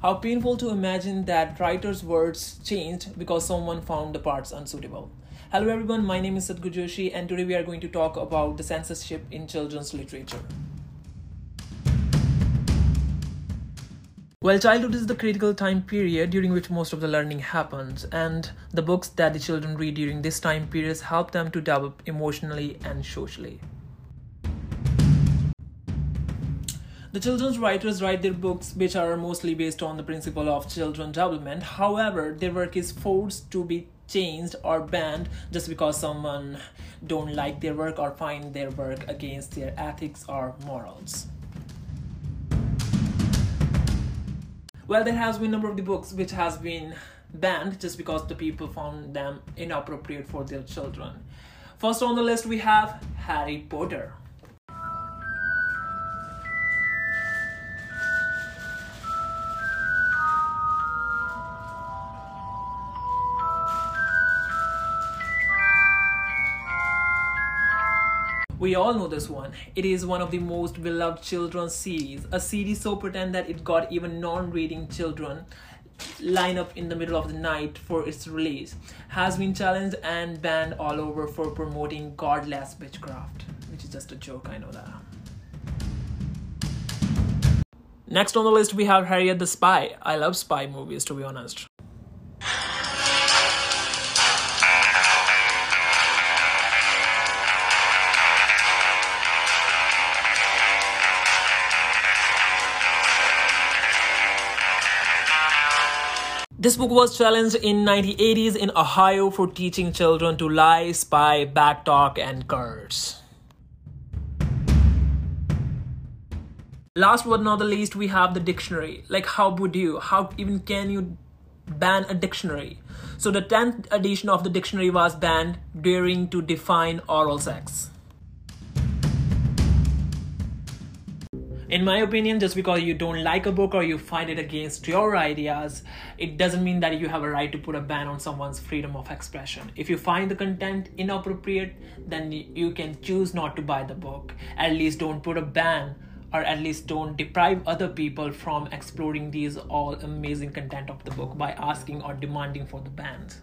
How painful to imagine that writer's words changed because someone found the parts unsuitable. Hello everyone, my name is Sadhguru Joshi and today we are going to talk about the censorship in children's literature. Well, childhood is the critical time period during which most of the learning happens, and the books that the children read during this time period help them to develop emotionally and socially. The children's writers write their books which are mostly based on the principle of children development. However, their work is forced to be changed or banned just because someone don't like their work or find their work against their ethics or morals. Well, there has been a number of the books which has been banned just because the people found them inappropriate for their children. First on the list we have Harry Potter. We all know this one. It is one of the most beloved children's series, a series so pretend that it got even non-reading children line up in the middle of the night for its release. Has been challenged and banned all over for promoting godless witchcraft, which is just a joke, I know that. Next on the list we have Harriet the Spy. I love spy movies to be honest. This book was challenged in 1980s in Ohio for teaching children to lie, spy, backtalk, and curse. Last but not the least, we have the dictionary. Like, how would you? How even can you ban a dictionary? So the 10th edition of the dictionary was banned daring to define oral sex. In my opinion just because you don't like a book or you find it against your ideas it doesn't mean that you have a right to put a ban on someone's freedom of expression. If you find the content inappropriate then you can choose not to buy the book. At least don't put a ban or at least don't deprive other people from exploring these all amazing content of the book by asking or demanding for the bans